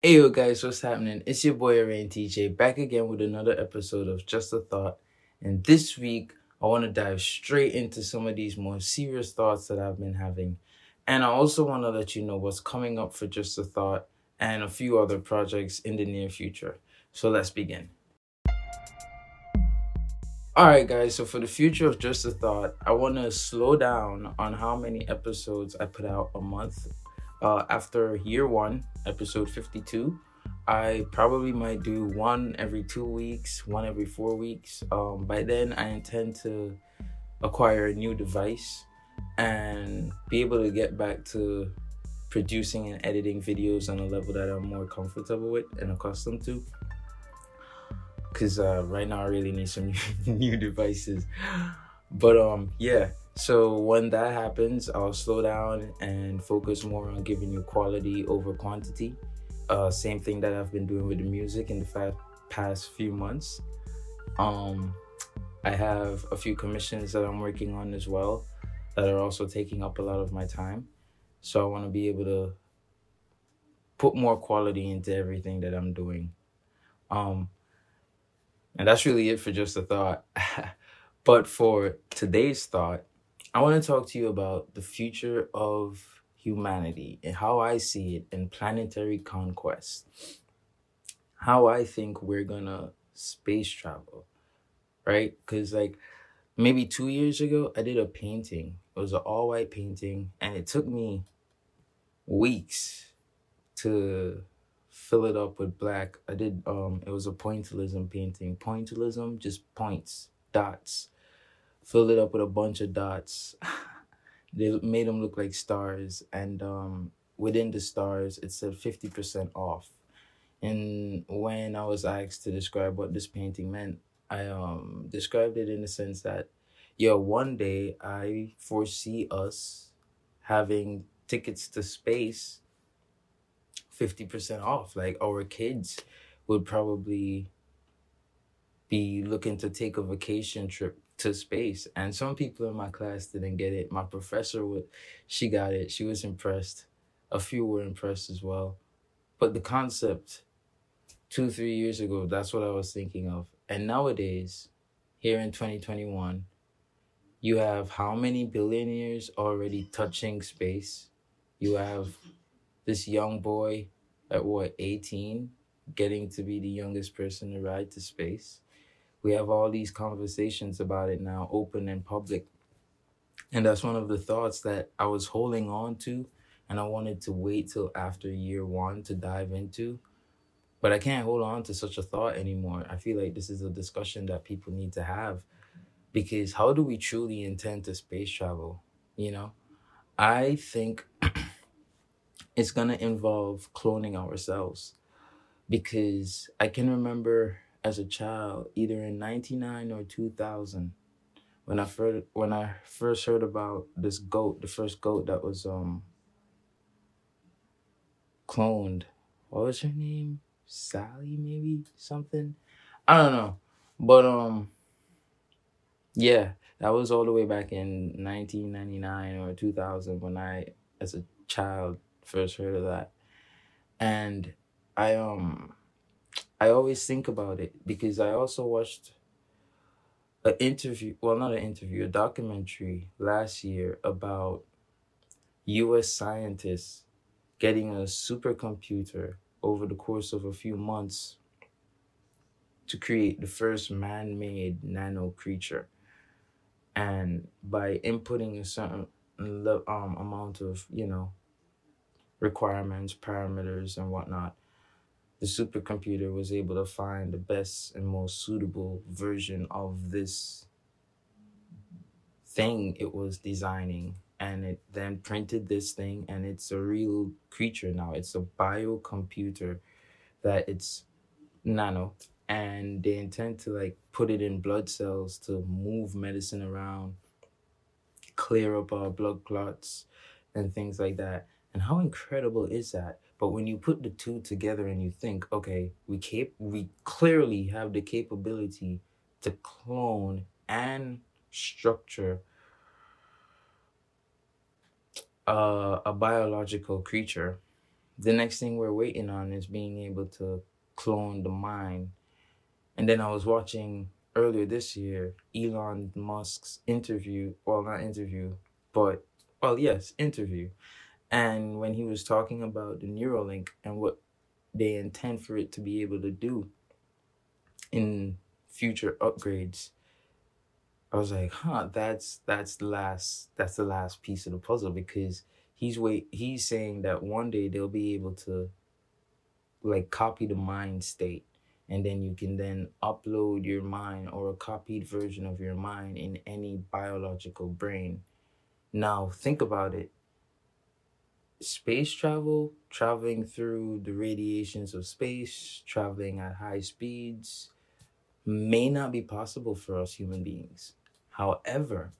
Hey yo guys, what's happening? It's your boy Rain TJ back again with another episode of Just a Thought. And this week I want to dive straight into some of these more serious thoughts that I've been having. And I also want to let you know what's coming up for Just a Thought and a few other projects in the near future. So let's begin. Alright guys, so for the future of Just a Thought, I want to slow down on how many episodes I put out a month uh, after year one, episode 52, I probably might do one every two weeks, one every four weeks. Um, by then, I intend to acquire a new device and be able to get back to producing and editing videos on a level that I'm more comfortable with and accustomed to. Because uh, right now, I really need some new devices. But um, yeah, so when that happens, I'll slow down and focus more on giving you quality over quantity. Uh, same thing that I've been doing with the music in the fa- past few months. Um, I have a few commissions that I'm working on as well that are also taking up a lot of my time. So I want to be able to put more quality into everything that I'm doing. Um, and that's really it for just a thought. but for today's thought, I want to talk to you about the future of humanity and how I see it in planetary conquest. How I think we're gonna space travel, right? Because, like, maybe two years ago, I did a painting. It was an all white painting, and it took me weeks to fill it up with black. I did, um, it was a pointillism painting. Pointillism, just points, dots filled it up with a bunch of dots. they made them look like stars, and um, within the stars, it said 50% off. And when I was asked to describe what this painting meant, I um, described it in the sense that, yeah, one day I foresee us having tickets to space 50% off. Like our kids would probably be looking to take a vacation trip to space. And some people in my class didn't get it. My professor would she got it. She was impressed. A few were impressed as well. But the concept two, three years ago, that's what I was thinking of. And nowadays, here in 2021, you have how many billionaires already touching space? You have this young boy at what, 18, getting to be the youngest person to ride to space we have all these conversations about it now open and public. And that's one of the thoughts that i was holding on to and i wanted to wait till after year one to dive into. But i can't hold on to such a thought anymore. I feel like this is a discussion that people need to have. Because how do we truly intend to space travel you know? I think it's going to involve cloning ourselves. Because i can remember as a child, either in 99 or 2000, when I first when I first heard about this goat, the first goat that was um cloned. What was her name? Sally, maybe something. I don't know, but um, yeah, that was all the way back in 1999 or 2000 when I, as a child, first heard of that, and I um I always think about it because I also watched an interview, well, not an interview, a documentary last year about US scientists getting a supercomputer over the course of a few months to create the first man made nano creature. And by inputting a certain um, amount of, you know, requirements, parameters, and whatnot, the supercomputer was able to find the best and most suitable version of this thing it was designing and it then printed this thing and it's a real creature now. It's a biocomputer that it's nano and they intend to like put it in blood cells to move medicine around clear up our blood clots and things like that. And how incredible is that but when you put the two together and you think, okay, we cap- we clearly have the capability to clone and structure uh, a biological creature the next thing we're waiting on is being able to clone the mind. And then I was watching earlier this year Elon Musk's interview, well, not interview, but, well, yes, interview. And when he was talking about the Neuralink and what they intend for it to be able to do in future upgrades, I was like, huh, that's that's the last that's the last piece of the puzzle because he's wait he's saying that one day they'll be able to like copy the mind state and then you can then upload your mind or a copied version of your mind in any biological brain. Now think about it. Space travel, traveling through the radiations of space, traveling at high speeds, may not be possible for us human beings. However,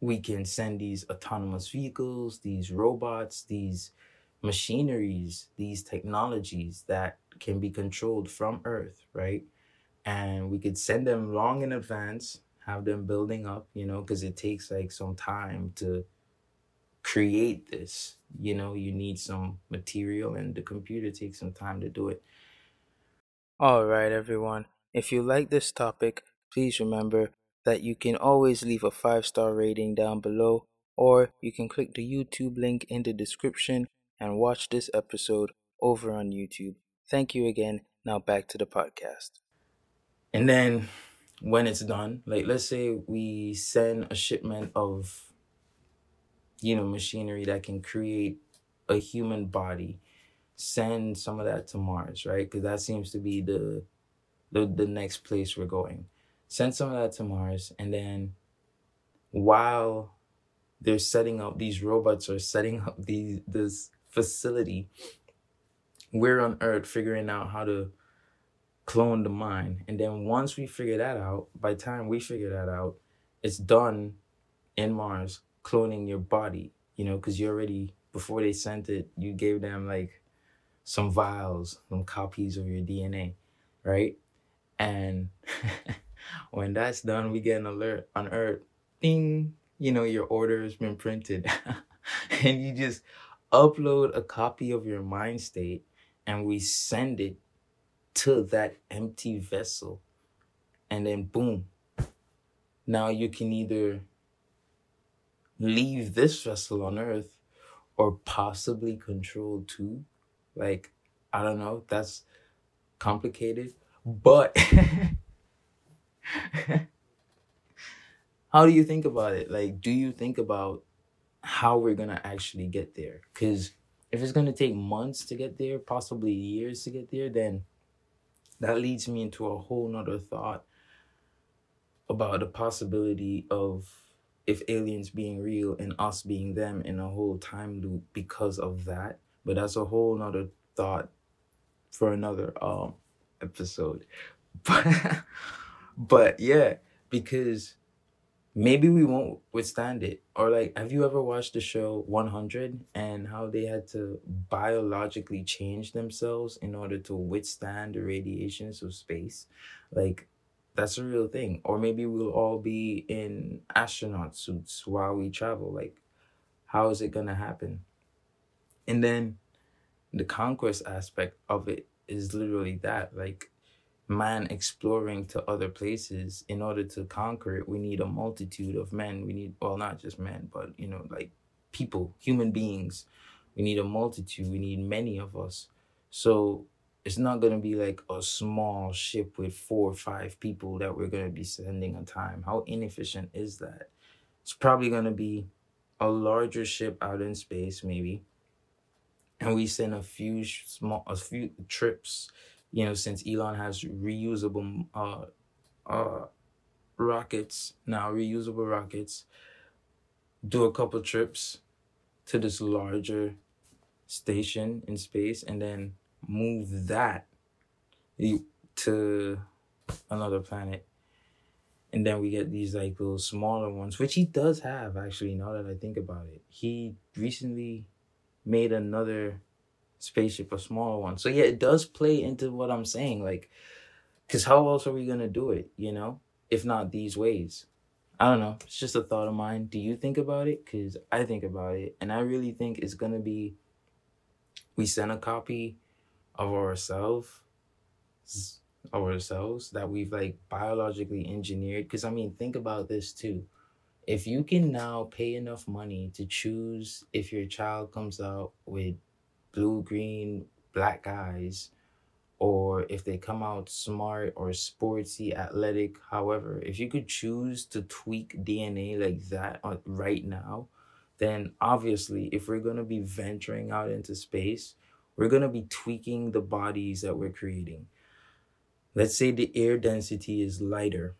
we can send these autonomous vehicles, these robots, these machineries, these technologies that can be controlled from Earth, right? And we could send them long in advance, have them building up, you know, because it takes like some time to create this. You know, you need some material, and the computer takes some time to do it. All right, everyone. If you like this topic, please remember that you can always leave a five star rating down below, or you can click the YouTube link in the description and watch this episode over on YouTube. Thank you again. Now back to the podcast. And then when it's done, like let's say we send a shipment of you know machinery that can create a human body send some of that to Mars, right? Because that seems to be the, the the next place we're going. Send some of that to Mars, and then while they're setting up these robots or setting up these this facility, we're on Earth figuring out how to clone the mind. And then once we figure that out, by time we figure that out, it's done in Mars, cloning your body, you know, because you already before they sent it, you gave them like some vials, some copies of your DNA, right? And when that's done, we get an alert on Earth. Ding, you know, your order has been printed. and you just upload a copy of your mind state and we send it to that empty vessel. And then boom. Now you can either leave this vessel on Earth or possibly control two like, I don't know, that's complicated. But how do you think about it? Like, do you think about how we're gonna actually get there? Because if it's gonna take months to get there, possibly years to get there, then that leads me into a whole nother thought about the possibility of if aliens being real and us being them in a whole time loop because of that but that's a whole nother thought for another um episode. But but yeah, because maybe we won't withstand it. Or like have you ever watched the show 100 and how they had to biologically change themselves in order to withstand the radiations of space? Like that's a real thing. Or maybe we'll all be in astronaut suits while we travel. Like how is it going to happen? And then the conquest aspect of it is literally that like man exploring to other places in order to conquer it we need a multitude of men we need well not just men but you know like people human beings we need a multitude we need many of us so it's not going to be like a small ship with four or five people that we're going to be sending on time. How inefficient is that? It's probably going to be a larger ship out in space maybe. And we send a few small a few trips you know since elon has reusable uh uh rockets now reusable rockets do a couple trips to this larger station in space and then move that to another planet and then we get these like little smaller ones which he does have actually now that i think about it he recently made another spaceship, a smaller one. So yeah, it does play into what I'm saying. Like, because how else are we gonna do it? You know, if not these ways. I don't know. It's just a thought of mine. Do you think about it? Because I think about it, and I really think it's gonna be we send a copy of ourselves ourselves that we've like biologically engineered. Because i mean think about this too. If you can now pay enough money to choose if your child comes out with blue green black eyes or if they come out smart or sportsy, athletic, however, if you could choose to tweak DNA like that uh, right now, then obviously, if we're going to be venturing out into space, we're going to be tweaking the bodies that we're creating. Let's say the air density is lighter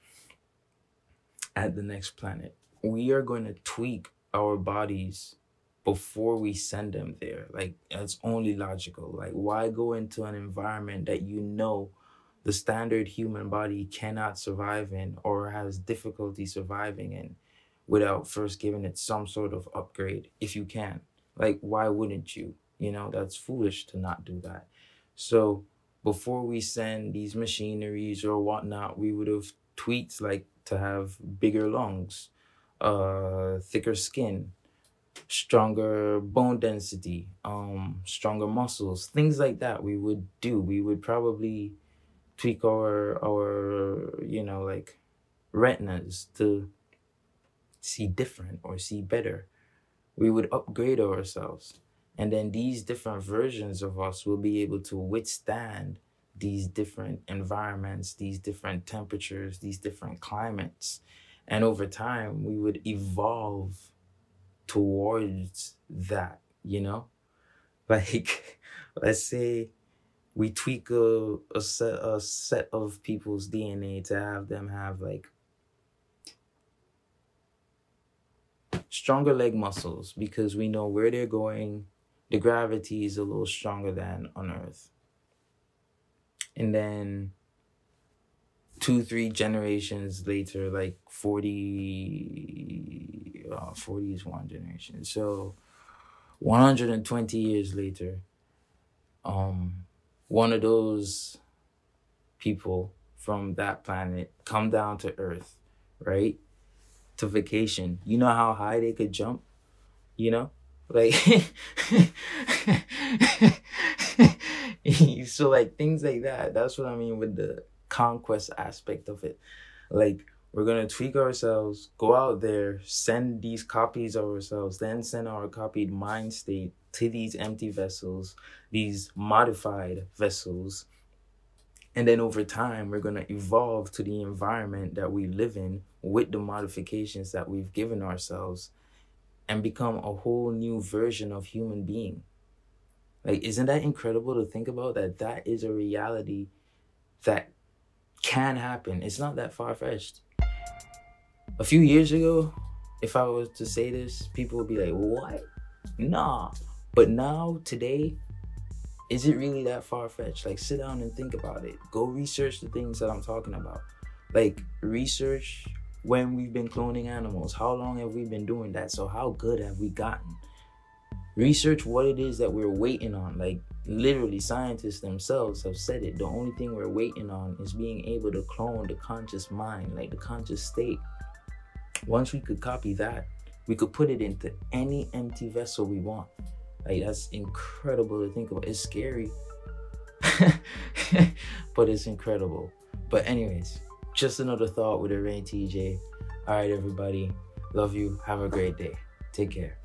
at the next planet. We are going to tweak our bodies before we send them there. Like that's only logical. Like why go into an environment that you know the standard human body cannot survive in or has difficulty surviving in without first giving it some sort of upgrade if you can. Like why wouldn't you? You know, that's foolish to not do that. So before we send these machineries or whatnot, we would have tweaked like to have bigger lungs, uh, thicker skin, stronger bone density, um, stronger muscles, things like that we would do. We would probably tweak our our you know like retinas to see different or see better. We would upgrade ourselves. And then these different versions of us will be able to withstand these different environments, these different temperatures, these different climates. And over time, we would evolve towards that, you know? Like, let's say we tweak a, a set a set of people's DNA to have them have like stronger leg muscles because we know where they're going, the gravity is a little stronger than on Earth. And then two, three generations later, like 40, uh, 40 is one generation. So 120 years later, um, one of those people from that planet come down to Earth, right? To vacation. You know how high they could jump? You know? Like, so like things like that. That's what I mean with the conquest aspect of it. Like we're gonna tweak ourselves, go out there, send these copies of ourselves, then send our copied mind state to these empty vessels, these modified vessels. And then over time, we're going to evolve to the environment that we live in with the modifications that we've given ourselves and become a whole new version of human being. Like, isn't that incredible to think about that that is a reality that can happen. It's not that far fetched. A few years ago, if I was to say this, people would be like, what? Nah. But now, today, is it really that far fetched? Like, sit down and think about it. Go research the things that I'm talking about. Like, research when we've been cloning animals. How long have we been doing that? So, how good have we gotten? Research what it is that we're waiting on. Like, literally scientists themselves have said it the only thing we're waiting on is being able to clone the conscious mind like the conscious state once we could copy that we could put it into any empty vessel we want like that's incredible to think about it's scary but it's incredible but anyways just another thought with a rain tj all right everybody. Love you. Have a great day. Take care